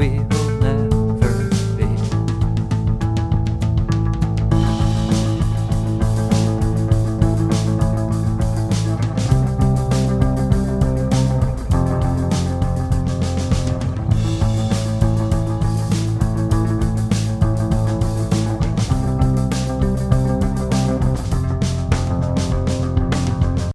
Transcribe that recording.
we